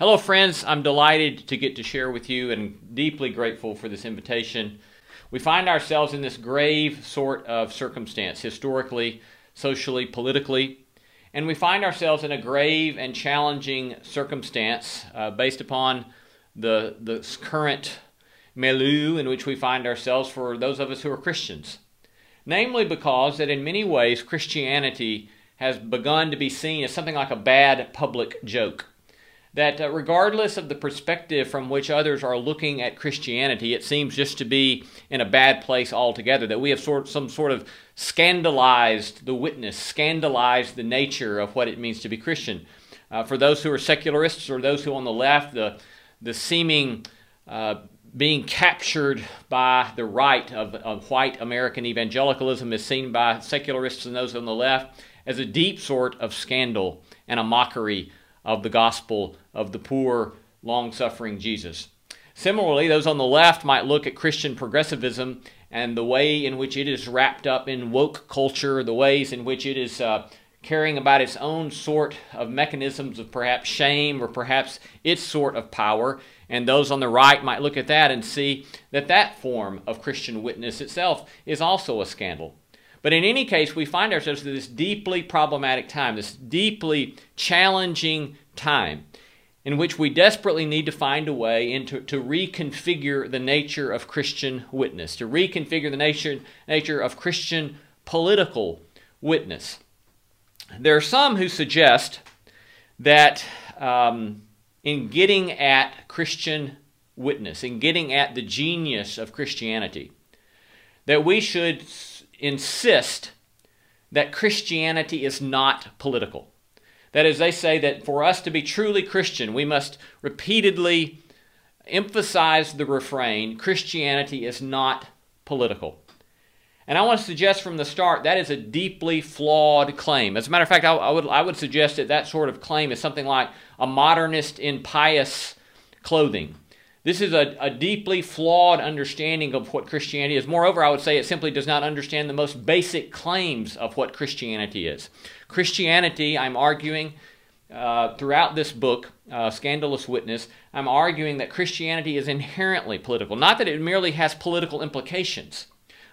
Hello, friends. I'm delighted to get to share with you and deeply grateful for this invitation. We find ourselves in this grave sort of circumstance, historically, socially, politically, and we find ourselves in a grave and challenging circumstance uh, based upon the, the current milieu in which we find ourselves for those of us who are Christians. Namely, because that in many ways Christianity has begun to be seen as something like a bad public joke that uh, regardless of the perspective from which others are looking at Christianity, it seems just to be in a bad place altogether. That we have sort some sort of scandalized the witness, scandalized the nature of what it means to be Christian. Uh, for those who are secularists or those who on the left, the the seeming uh, being captured by the right of, of white American evangelicalism is seen by secularists and those on the left as a deep sort of scandal and a mockery of the gospel of the poor, long suffering Jesus. Similarly, those on the left might look at Christian progressivism and the way in which it is wrapped up in woke culture, the ways in which it is uh, caring about its own sort of mechanisms of perhaps shame or perhaps its sort of power. And those on the right might look at that and see that that form of Christian witness itself is also a scandal. But in any case, we find ourselves in this deeply problematic time, this deeply challenging time in which we desperately need to find a way into, to reconfigure the nature of Christian witness, to reconfigure the nature, nature of Christian political witness. There are some who suggest that um, in getting at Christian witness, in getting at the genius of Christianity, that we should insist that Christianity is not political. That is, they say that for us to be truly Christian, we must repeatedly emphasize the refrain Christianity is not political. And I want to suggest from the start that is a deeply flawed claim. As a matter of fact, I, I, would, I would suggest that that sort of claim is something like a modernist in pious clothing. This is a, a deeply flawed understanding of what Christianity is. Moreover, I would say it simply does not understand the most basic claims of what Christianity is. Christianity, I'm arguing uh, throughout this book, uh, Scandalous Witness, I'm arguing that Christianity is inherently political. Not that it merely has political implications,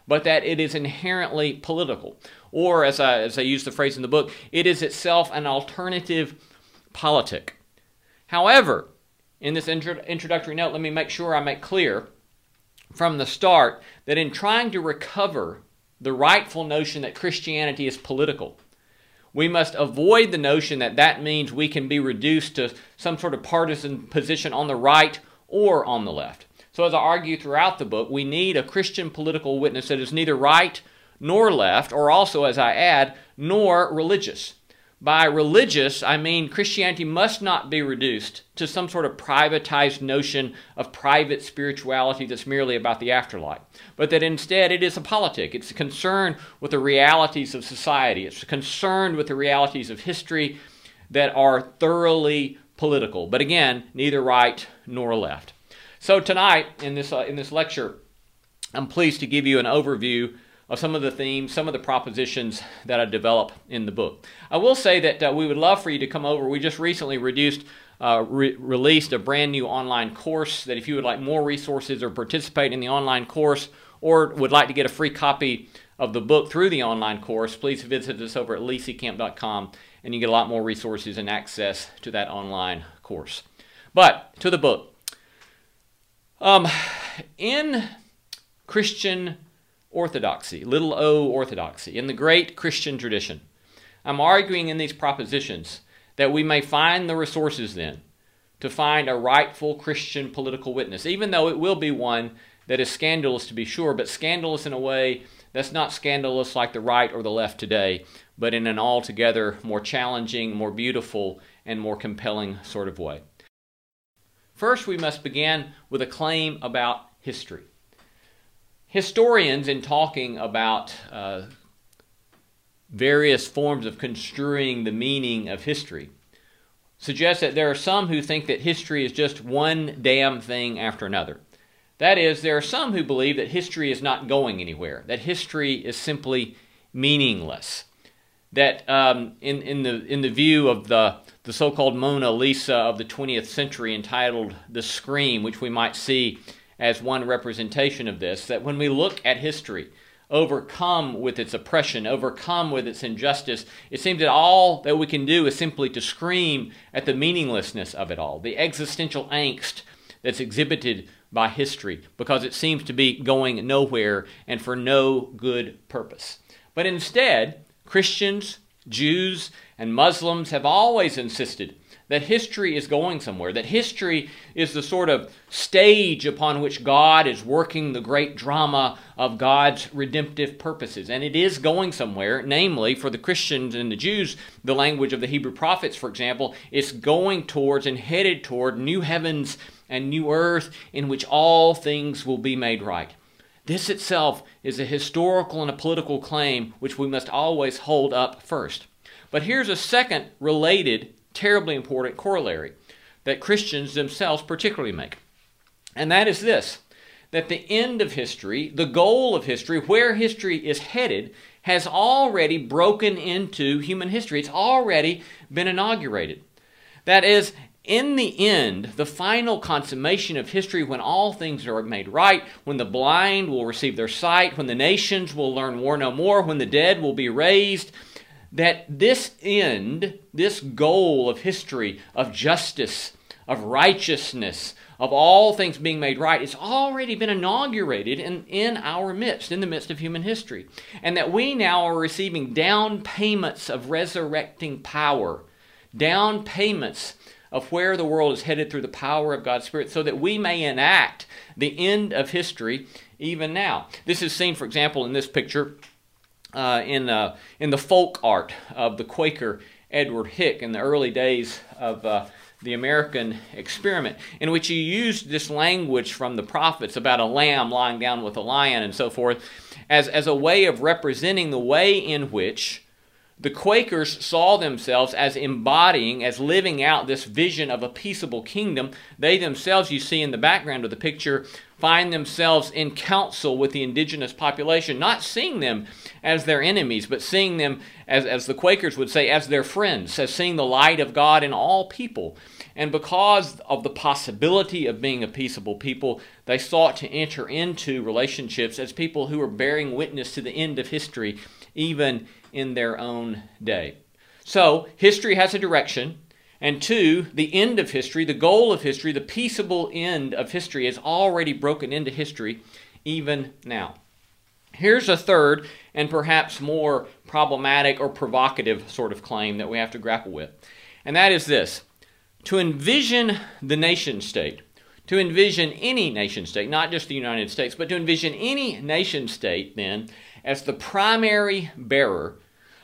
but that it is inherently political. Or, as I, as I use the phrase in the book, it is itself an alternative politic. However, in this intro- introductory note, let me make sure I make clear from the start that in trying to recover the rightful notion that Christianity is political, we must avoid the notion that that means we can be reduced to some sort of partisan position on the right or on the left. So, as I argue throughout the book, we need a Christian political witness that is neither right nor left, or also, as I add, nor religious. By religious, I mean Christianity must not be reduced to some sort of privatized notion of private spirituality that's merely about the afterlife, but that instead it is a politic. It's concerned with the realities of society, it's concerned with the realities of history that are thoroughly political, but again, neither right nor left. So tonight in this uh, in this lecture, I'm pleased to give you an overview of some of the themes, some of the propositions that I develop in the book. I will say that uh, we would love for you to come over. We just recently reduced, uh, re- released a brand new online course that if you would like more resources or participate in the online course or would like to get a free copy of the book through the online course, please visit us over at leacycamp.com and you get a lot more resources and access to that online course. But to the book. Um, in Christian orthodoxy, little o orthodoxy, in the great Christian tradition. I'm arguing in these propositions that we may find the resources then to find a rightful Christian political witness, even though it will be one that is scandalous to be sure, but scandalous in a way that's not scandalous like the right or the left today, but in an altogether more challenging, more beautiful, and more compelling sort of way. First, we must begin with a claim about history. Historians, in talking about uh, various forms of construing the meaning of history, suggest that there are some who think that history is just one damn thing after another. That is, there are some who believe that history is not going anywhere, that history is simply meaningless, that um, in, in, the, in the view of the, the so called Mona Lisa of the 20th century, entitled The Scream, which we might see as one representation of this, that when we look at history, overcome with its oppression, overcome with its injustice, it seems that all that we can do is simply to scream at the meaninglessness of it all, the existential angst that's exhibited by history, because it seems to be going nowhere and for no good purpose. But instead, Christians, Jews, and Muslims have always insisted that history is going somewhere, that history is the sort of stage upon which God is working the great drama of God's redemptive purposes. And it is going somewhere, namely, for the Christians and the Jews, the language of the Hebrew prophets, for example, it's going towards and headed toward new heavens and new earth in which all things will be made right. This itself is a historical and a political claim which we must always hold up first. But here's a second related terribly important corollary that Christians themselves particularly make. And that is this that the end of history, the goal of history, where history is headed, has already broken into human history. It's already been inaugurated. That is, in the end, the final consummation of history, when all things are made right, when the blind will receive their sight, when the nations will learn war no more, when the dead will be raised, that this end, this goal of history, of justice, of righteousness, of all things being made right, it's already been inaugurated in, in our midst, in the midst of human history. And that we now are receiving down payments of resurrecting power, down payments of where the world is headed through the power of God's Spirit, so that we may enact the end of history even now. This is seen, for example, in this picture uh, in, uh, in the folk art of the Quaker Edward Hicks in the early days of uh, the American experiment, in which he used this language from the prophets about a lamb lying down with a lion and so forth, as, as a way of representing the way in which the Quakers saw themselves as embodying, as living out this vision of a peaceable kingdom. They themselves, you see in the background of the picture, find themselves in council with the indigenous population, not seeing them as their enemies, but seeing them, as, as the Quakers would say, as their friends, as seeing the light of God in all people. And because of the possibility of being a peaceable people, they sought to enter into relationships as people who were bearing witness to the end of history, even in their own day. So, history has a direction. And two, the end of history, the goal of history, the peaceable end of history is already broken into history even now. Here's a third and perhaps more problematic or provocative sort of claim that we have to grapple with. And that is this to envision the nation state, to envision any nation state, not just the United States, but to envision any nation state then as the primary bearer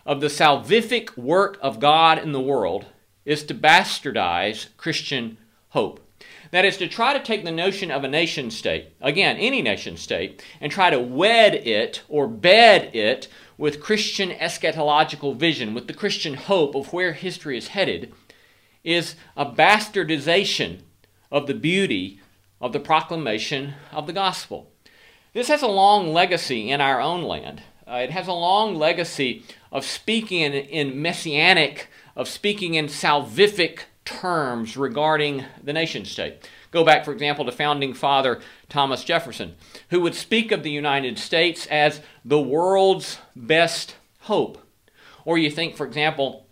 of the salvific work of God in the world is to bastardize Christian hope. That is to try to take the notion of a nation state, again, any nation state, and try to wed it or bed it with Christian eschatological vision, with the Christian hope of where history is headed, is a bastardization of the beauty of the proclamation of the gospel. This has a long legacy in our own land. Uh, it has a long legacy of speaking in, in messianic, of speaking in salvific terms regarding the nation state. Go back, for example, to founding father Thomas Jefferson, who would speak of the United States as the world's best hope. Or you think, for example,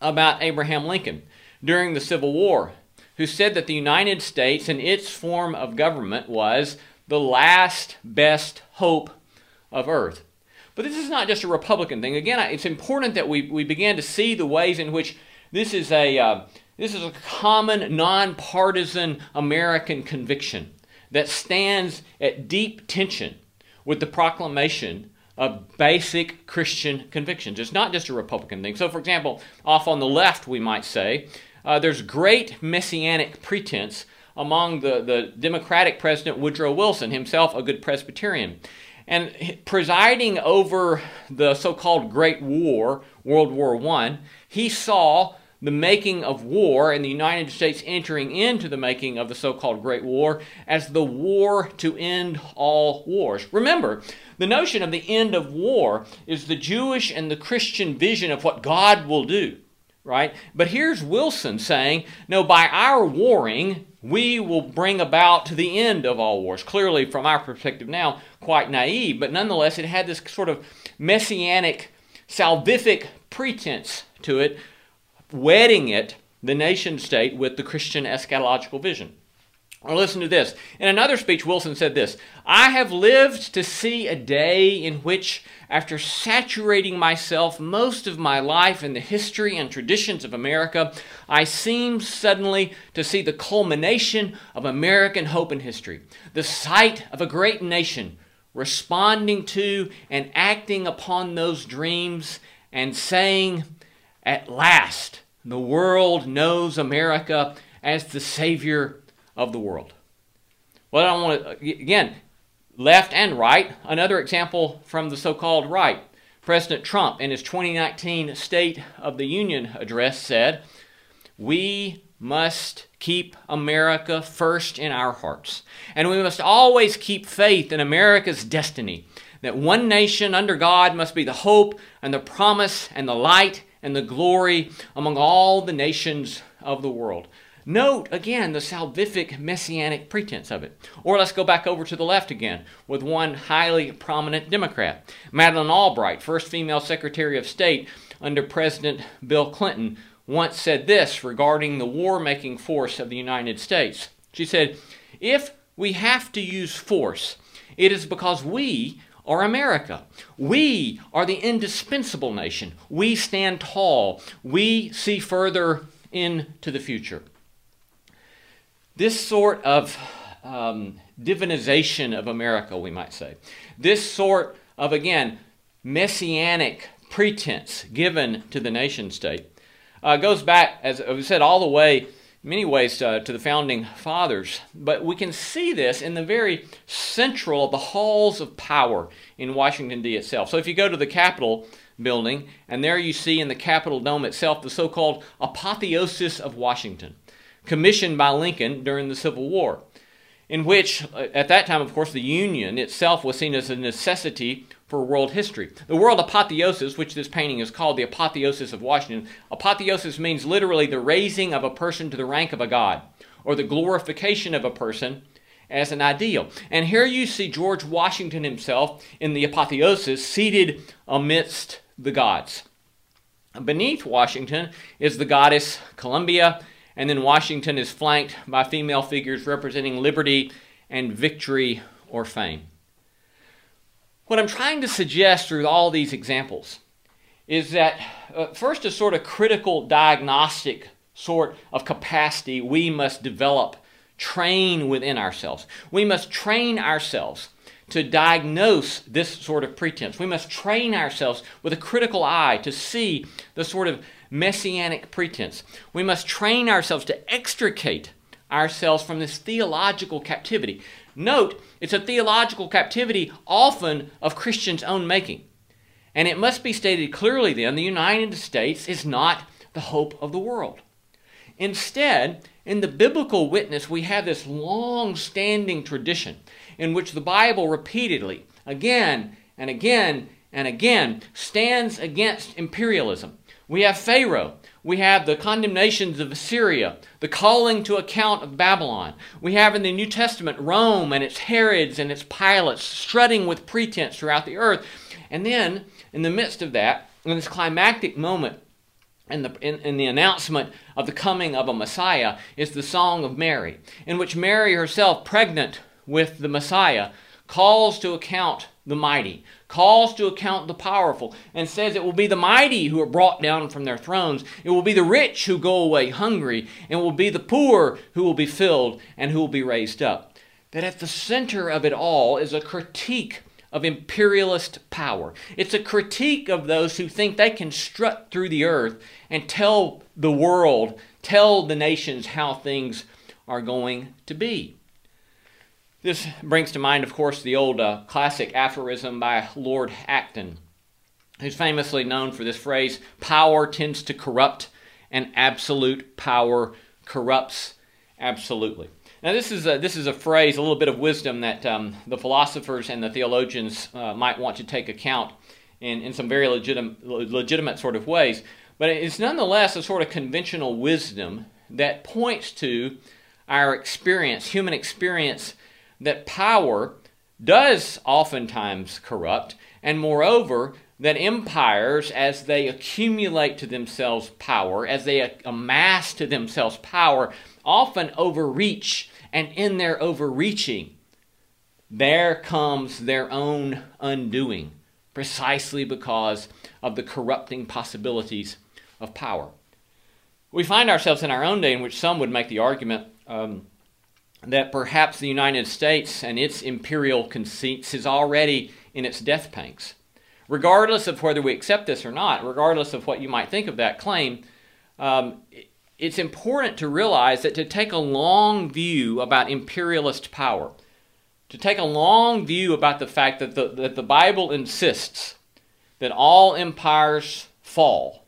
about Abraham Lincoln during the Civil War, who said that the United States and its form of government was the last best hope of earth. But this is not just a Republican thing. Again, it's important that we, we begin to see the ways in which this is a, uh, this is a common, nonpartisan American conviction that stands at deep tension with the proclamation of basic Christian convictions. It's not just a Republican thing. So, for example, off on the left, we might say, uh, there's great messianic pretense among the, the Democratic President Woodrow Wilson, himself a good Presbyterian. And presiding over the so called Great War, World War I, he saw the making of war and the United States entering into the making of the so called Great War as the war to end all wars. Remember, the notion of the end of war is the Jewish and the Christian vision of what God will do, right? But here's Wilson saying, no, by our warring, we will bring about to the end of all wars. Clearly, from our perspective now, quite naive, but nonetheless, it had this sort of messianic, salvific pretense to it wedding it, the nation state, with the Christian eschatological vision. Or listen to this. In another speech, Wilson said this I have lived to see a day in which, after saturating myself most of my life in the history and traditions of America, I seem suddenly to see the culmination of American hope and history, the sight of a great nation responding to and acting upon those dreams and saying, at last, the world knows America as the Savior of the world. Well, I want to, again, left and right. Another example from the so called right. President Trump, in his 2019 State of the Union address, said, We must keep America first in our hearts. And we must always keep faith in America's destiny that one nation under God must be the hope and the promise and the light and the glory among all the nations of the world. Note again the salvific messianic pretense of it. Or let's go back over to the left again with one highly prominent Democrat. Madeleine Albright, first female Secretary of State under President Bill Clinton, once said this regarding the war making force of the United States. She said, If we have to use force, it is because we are America. We are the indispensable nation. We stand tall. We see further into the future. This sort of um, divinization of America, we might say, this sort of, again, messianic pretense given to the nation state uh, goes back, as we said, all the way many ways uh, to the founding fathers. But we can see this in the very central of the halls of power in Washington, D itself. So if you go to the Capitol building, and there you see in the Capitol dome itself the so called Apotheosis of Washington, commissioned by Lincoln during the Civil War. In which, uh, at that time, of course, the Union itself was seen as a necessity for world history. The world apotheosis, which this painting is called the apotheosis of Washington, apotheosis means literally the raising of a person to the rank of a god, or the glorification of a person as an ideal. And here you see George Washington himself in the apotheosis, seated amidst the gods. Beneath Washington is the goddess Columbia, and then Washington is flanked by female figures representing liberty and victory or fame. What I'm trying to suggest through all these examples is that, uh, first, a sort of critical diagnostic sort of capacity we must develop, train within ourselves. We must train ourselves to diagnose this sort of pretense. We must train ourselves with a critical eye to see the sort of messianic pretense. We must train ourselves to extricate ourselves from this theological captivity. Note, it's a theological captivity often of Christians' own making. And it must be stated clearly then the United States is not the hope of the world. Instead, in the biblical witness, we have this long standing tradition in which the Bible repeatedly, again and again and again, stands against imperialism. We have Pharaoh we have the condemnations of Assyria, the calling to account of Babylon. We have in the New Testament Rome and its Herods and its Pilates strutting with pretense throughout the earth. And then, in the midst of that, in this climactic moment, in the, in, in, the announcement of the coming of a Messiah is the Song of Mary, in which Mary herself, pregnant with the Messiah, calls to account the mighty, calls to account the powerful, and says it will be the mighty who are brought down from their thrones. It will be the rich who go away hungry, and it will be the poor who will be filled and who will be raised up. That at the center of it all is a critique of imperialist power. It's a critique of those who think they can strut through the earth and tell the world, tell the nations how things are going to be. This brings to mind, of course, the old uh, classic aphorism by Lord Acton, who's famously known for this phrase power tends to corrupt and absolute power corrupts absolutely. Now, this is a, this is a phrase, a little bit of wisdom that um, the philosophers and the theologians uh, might want to take account in, in some very legitimate, legitimate sort of ways. But it's nonetheless a sort of conventional wisdom that points to our experience, human experience, that power does oftentimes corrupt, and moreover, that empires, as they accumulate to themselves power, as they amass to themselves power, often overreach, and in their overreaching, there comes their own undoing, precisely because of the corrupting possibilities of power. We find ourselves in our own day in which some would make the argument um, that perhaps the United States and its imperial conceits is already in its death pangs. Regardless of whether we accept this or not, regardless of what you might think of that claim, um, it's important to realize that to take a long view about imperialist power, to take a long view about the fact that the, that the Bible insists that all empires fall,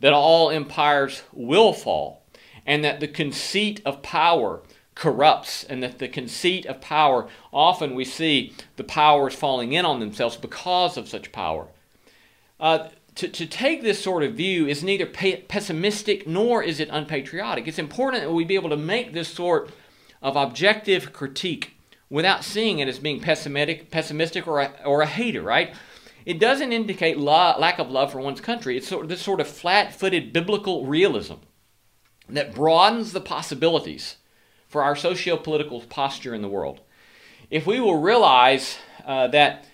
that all empires will fall, and that the conceit of power corrupts, and that the conceit of power, often we see the powers falling in on themselves because of such power. Uh, to, to take this sort of view is neither pessimistic nor is it unpatriotic. It's important that we be able to make this sort of objective critique without seeing it as being pessimistic, pessimistic or, a, or a hater, right? It doesn't indicate lo- lack of love for one's country. It's sort of this sort of flat-footed biblical realism that broadens the possibilities for our socio-political posture in the world. If we will realize uh, that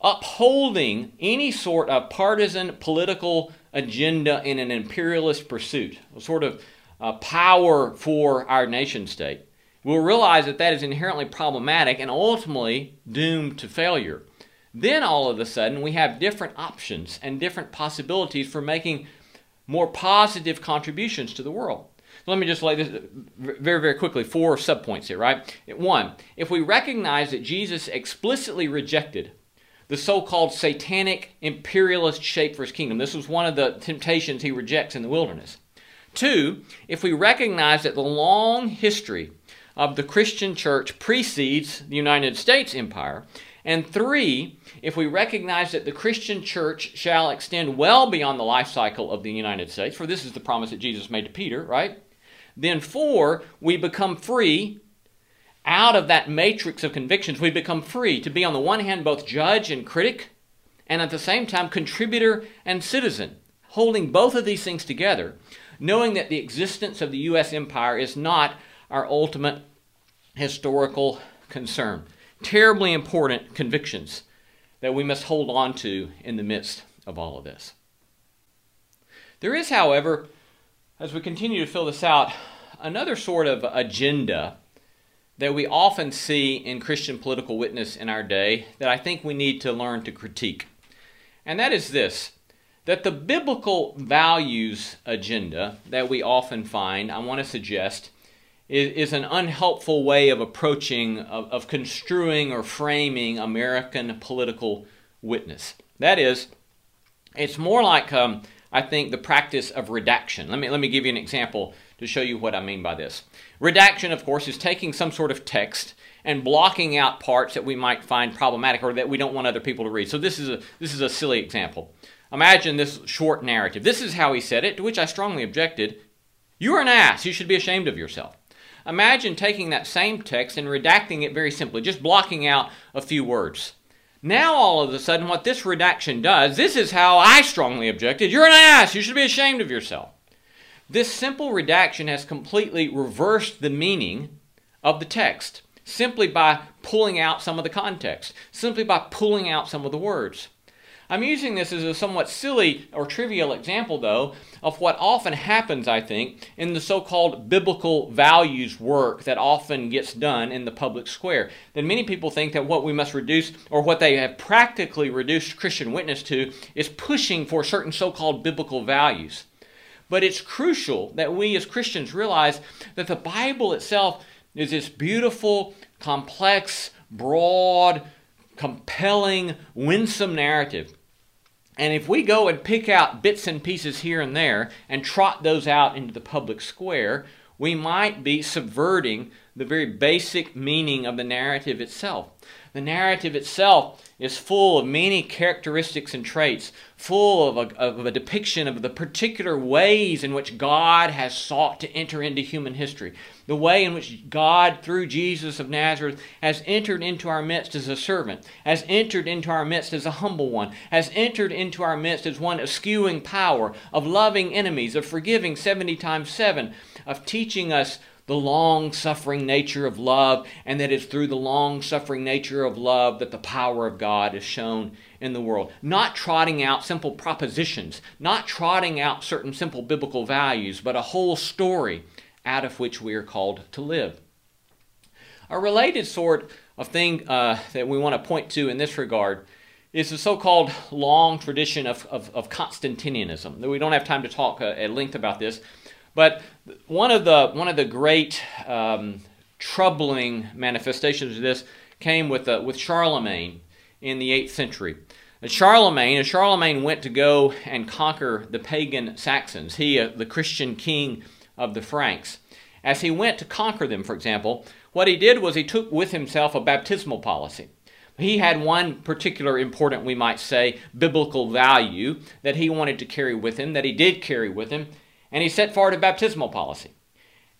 upholding any sort of partisan political agenda in an imperialist pursuit, a sort of uh, power for our nation state, we'll realize that that is inherently problematic and ultimately doomed to failure. Then all of a sudden, we have different options and different possibilities for making more positive contributions to the world. Let me just lay this very, very quickly four subpoints here, right? One, if we recognize that Jesus explicitly rejected the so called satanic imperialist shape for his kingdom. This was one of the temptations he rejects in the wilderness. Two, if we recognize that the long history of the Christian church precedes the United States empire. And three, if we recognize that the Christian church shall extend well beyond the life cycle of the United States, for this is the promise that Jesus made to Peter, right? Then four, we become free out of that matrix of convictions, we become free to be, on the one hand, both judge and critic, and at the same time, contributor and citizen, holding both of these things together, knowing that the existence of the U.S. empire is not our ultimate historical concern. Terribly important convictions that we must hold on to in the midst of all of this. There is, however, as we continue to fill this out, another sort of agenda that we often see in Christian political witness in our day that I think we need to learn to critique. And that is this that the biblical values agenda that we often find, I want to suggest, is, is an unhelpful way of approaching, of, of construing or framing American political witness. That is, it's more like, um, I think, the practice of redaction. Let me, let me give you an example to show you what I mean by this. Redaction, of course, is taking some sort of text and blocking out parts that we might find problematic or that we don't want other people to read. So this is a this is a silly example. Imagine this short narrative. This is how he said it, to which I strongly objected. You're an ass. You should be ashamed of yourself. Imagine taking that same text and redacting it very simply, just blocking out a few words. Now, all of a sudden, what this redaction does, this is how I strongly objected. You're an ass. You should be ashamed of yourself. This simple redaction has completely reversed the meaning of the text simply by pulling out some of the context, simply by pulling out some of the words. I'm using this as a somewhat silly or trivial example, though, of what often happens, I think, in the so called biblical values work that often gets done in the public square. That many people think that what we must reduce, or what they have practically reduced Christian witness to, is pushing for certain so called biblical values. But it's crucial that we as Christians realize that the Bible itself is this beautiful, complex, broad, compelling, winsome narrative And if we go and pick out bits and pieces here and there and trot those out into the public square, we might be subverting the very basic meaning of the narrative itself. The narrative itself is full of many characteristics and traits, full of a, of a, depiction of the particular ways in which God has sought to enter into human history. The way in which God, through Jesus of Nazareth, has entered into our midst as a servant, has entered into our midst as a humble one, has entered into our midst as one eschewing power, of loving enemies, of forgiving 70 times 7, of teaching us the long suffering nature of love, and that it's through the long suffering nature of love that the power of God is shown in the world. Not trotting out simple propositions, not trotting out certain simple biblical values, but a whole story out of which we are called to live. A related sort of thing uh, that we want to point to in this regard is the so called long tradition of, of, of Constantinianism. We don't have time to talk uh, at length about this. But one of the one of the great um, troubling manifestations of this came with uh, with Charlemagne in the eighth century. Charlemagne, Charlemagne went to go and conquer the pagan Saxons, he, uh, the Christian king of the Franks, as he went to conquer them, for example, what he did was he took with himself a baptismal policy. He had one particular important, we might say, biblical value that he wanted to carry with him, that he did carry with him, and he set forward a baptismal policy.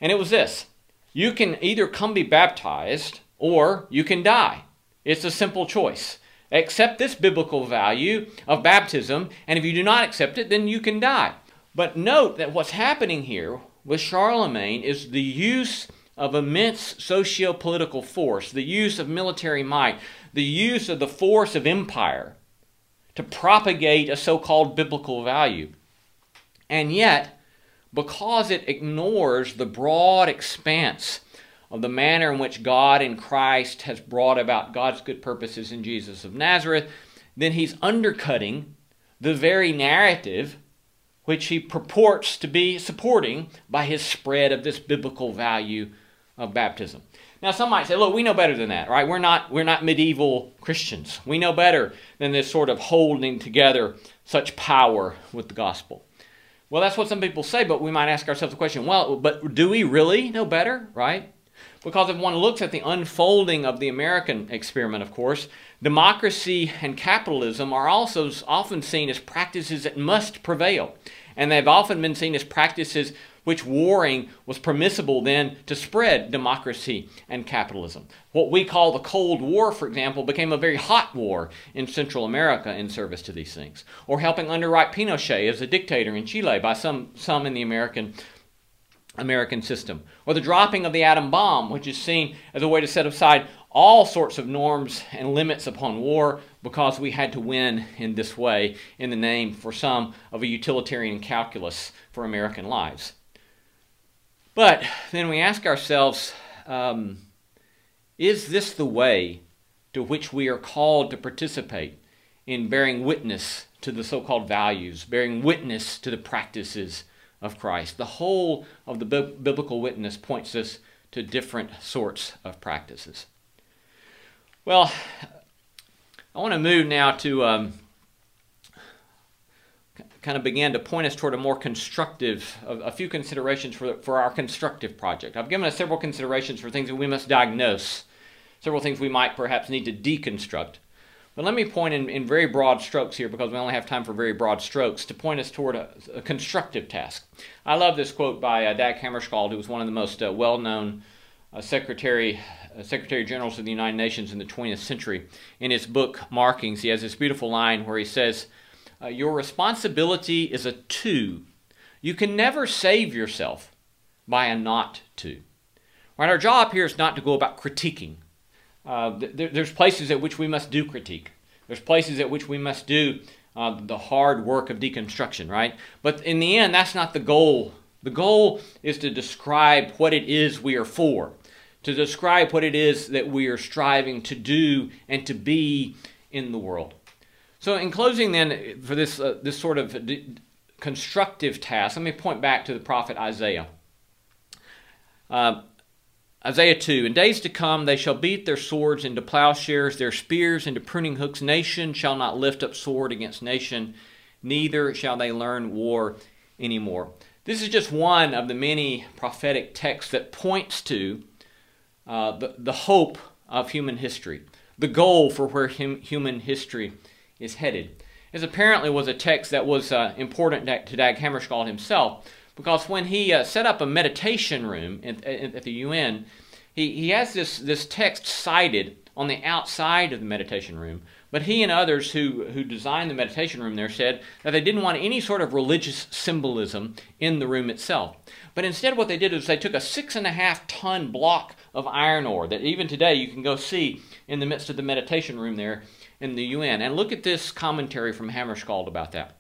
And it was this you can either come be baptized or you can die. It's a simple choice. Accept this biblical value of baptism, and if you do not accept it, then you can die. But note that what's happening here with Charlemagne is the use of immense socio political force, the use of military might, the use of the force of empire to propagate a so called biblical value. And yet, because it ignores the broad expanse of the manner in which God in Christ has brought about God's good purposes in Jesus of Nazareth, then he's undercutting the very narrative which he purports to be supporting by his spread of this biblical value of baptism. Now some might say, look, we know better than that, right? We're not we're not medieval Christians. We know better than this sort of holding together such power with the gospel. Well, that's what some people say, but we might ask ourselves the question well, but do we really know better, right? Because if one looks at the unfolding of the American experiment, of course, democracy and capitalism are also often seen as practices that must prevail. And they've often been seen as practices which warring was permissible then to spread democracy and capitalism. What we call the Cold War, for example, became a very hot war in Central America in service to these things. Or helping underwrite Pinochet as a dictator in Chile by some, some in the American American system. Or the dropping of the atom bomb, which is seen as a way to set aside all sorts of norms and limits upon war because we had to win in this way in the name for some of a utilitarian calculus for American lives. But then we ask ourselves um, is this the way to which we are called to participate in bearing witness to the so called values, bearing witness to the practices of Christ? The whole of the bi- biblical witness points us to different sorts of practices. Well, I want to move now to um, kind of began to point us toward a more constructive, a, a few considerations for, for our constructive project. I've given us several considerations for things that we must diagnose, several things we might perhaps need to deconstruct. But let me point in, in very broad strokes here because we only have time for very broad strokes to point us toward a, a constructive task. I love this quote by uh, Dag Hammarskjöld, who was one of the most uh, well known uh, secretary, uh, secretary generals of the United Nations in the 20th century. In his book Markings, he has this beautiful line where he says, uh, your responsibility is a to. You can never save yourself by a not to. Right? Our job here is not to go about critiquing. Uh, th- there's places at which we must do critique. There's places at which we must do uh, the hard work of deconstruction, right? But in the end, that's not the goal. The goal is to describe what it is we are for, to describe what it is that we are striving to do and to be in the world. So, in closing, then, for this, uh, this sort of d- constructive task, let me point back to the prophet Isaiah. Uh, Isaiah 2 In days to come they shall beat their swords into plowshares, their spears into pruning hooks. Nation shall not lift up sword against nation, neither shall they learn war anymore. This is just one of the many prophetic texts that points to uh, the, the hope of human history, the goal for where hum, human history is headed. This apparently was a text that was uh, important to Dag Hammarskjöld himself, because when he uh, set up a meditation room at, at, at the UN, he, he has this, this text cited on the outside of the meditation room. But he and others who, who designed the meditation room there said that they didn't want any sort of religious symbolism in the room itself. But instead, what they did is they took a six and a half ton block of iron ore that even today you can go see in the midst of the meditation room there in the UN. And look at this commentary from Hammarskjöld about that.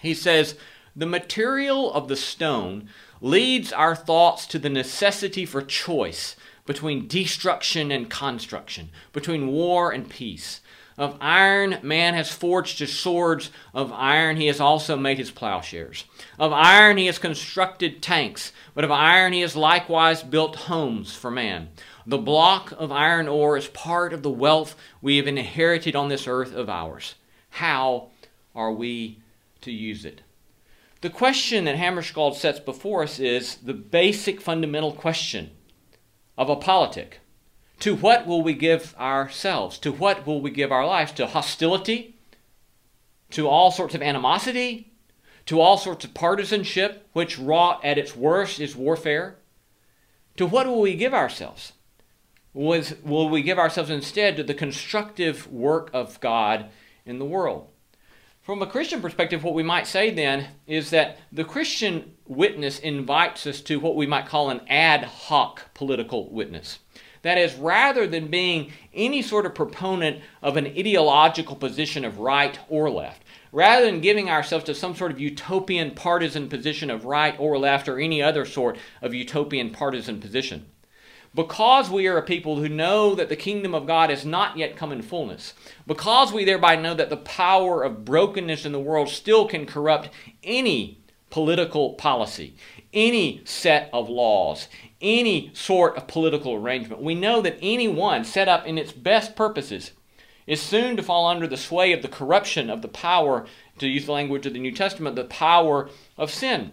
He says, The material of the stone leads our thoughts to the necessity for choice between destruction and construction, between war and peace. Of iron, man has forged his swords. Of iron, he has also made his plowshares. Of iron, he has constructed tanks. But of iron, he has likewise built homes for man. The block of iron ore is part of the wealth we have inherited on this earth of ours. How are we to use it? The question that Hammarskjöld sets before us is the basic fundamental question of a politic. To what will we give ourselves? To what will we give our lives? To hostility? To all sorts of animosity? To all sorts of partisanship, which wrought at its worst is warfare? To what will we give ourselves? Was, will we give ourselves instead to the constructive work of God in the world? From a Christian perspective, what we might say then is that the Christian witness invites us to what we might call an ad hoc political witness. That is, rather than being any sort of proponent of an ideological position of right or left, rather than giving ourselves to some sort of utopian partisan position of right or left or any other sort of utopian partisan position, because we are a people who know that the kingdom of God has not yet come in fullness, because we thereby know that the power of brokenness in the world still can corrupt any political policy, any set of laws, any sort of political arrangement. We know that any one set up in its best purposes is soon to fall under the sway of the corruption of the power, to use the language of the New Testament, the power of sin.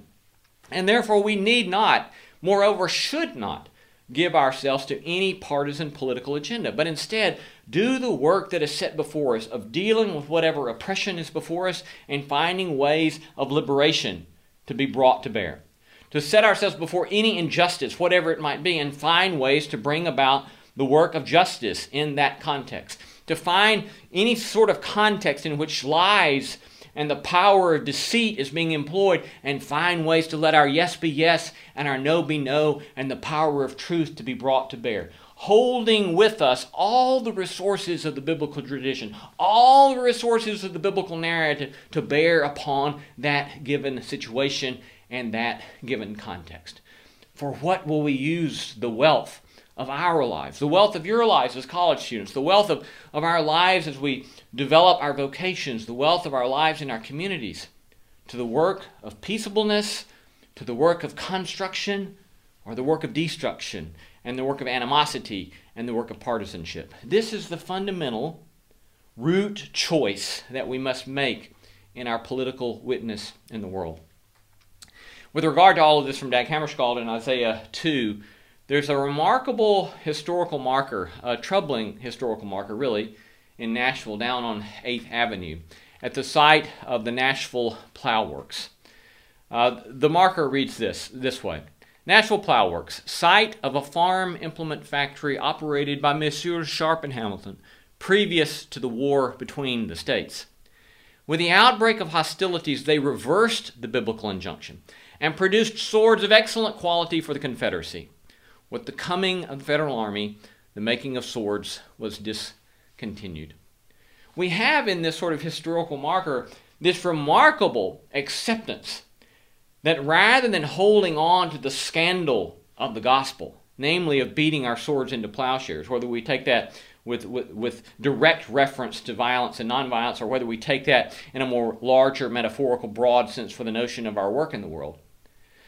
And therefore, we need not, moreover, should not, give ourselves to any partisan political agenda, but instead do the work that is set before us of dealing with whatever oppression is before us and finding ways of liberation to be brought to bear to set ourselves before any injustice, whatever it might be, and find ways to bring about the work of justice in that context. To find any sort of context in which lies and the power of deceit is being employed, and find ways to let our yes be yes and our no be no, and the power of truth to be brought to bear. Holding with us all the resources of the biblical tradition, all the resources of the biblical narrative to bear upon that given situation and that given context. For what will we use the wealth of our lives, the wealth of your lives as college students, the wealth of, of our lives as we develop our vocations, the wealth of our lives in our communities, to the work of peaceableness, to the work of construction, or the work of destruction, and the work of animosity, and the work of partisanship. This is the fundamental root choice that we must make in our political witness in the world. With regard to all of this from Dag Hammarskjöld in Isaiah 2, there's a remarkable historical marker, a troubling historical marker, really, in Nashville, down on 8th Avenue, at the site of the Nashville Plow Works. Uh, the marker reads this this way Nashville Plow Works, site of a farm implement factory operated by Messrs. Sharp and Hamilton, previous to the war between the states. With the outbreak of hostilities, they reversed the biblical injunction and produced swords of excellent quality for the Confederacy. With the coming of the Federal Army, the making of swords was discontinued. We have in this sort of historical marker this remarkable acceptance that rather than holding on to the scandal of the gospel, namely of beating our swords into plowshares, whether we take that with, with, with direct reference to violence and nonviolence, or whether we take that in a more larger, metaphorical, broad sense for the notion of our work in the world,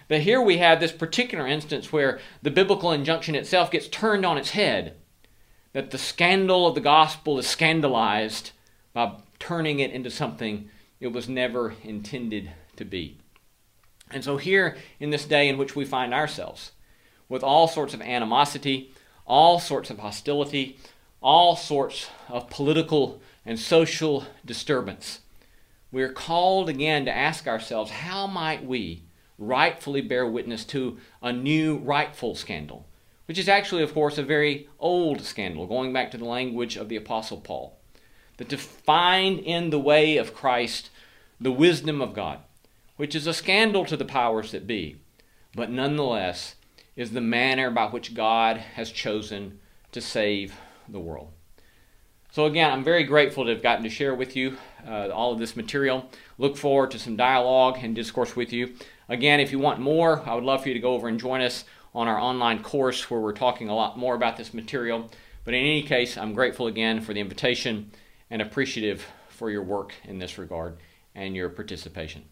But here we have this particular instance where the biblical injunction itself gets turned on its head. That the scandal of the gospel is scandalized by turning it into something it was never intended to be. And so, here in this day in which we find ourselves, with all sorts of animosity, all sorts of hostility, all sorts of political and social disturbance, we are called again to ask ourselves how might we rightfully bear witness to a new rightful scandal, which is actually, of course, a very old scandal, going back to the language of the Apostle Paul. That to find in the way of Christ the wisdom of God, which is a scandal to the powers that be, but nonetheless is the manner by which God has chosen to save the world. So, again, I'm very grateful to have gotten to share with you uh, all of this material. Look forward to some dialogue and discourse with you. Again, if you want more, I would love for you to go over and join us on our online course where we're talking a lot more about this material. But in any case, I'm grateful again for the invitation and appreciative for your work in this regard and your participation.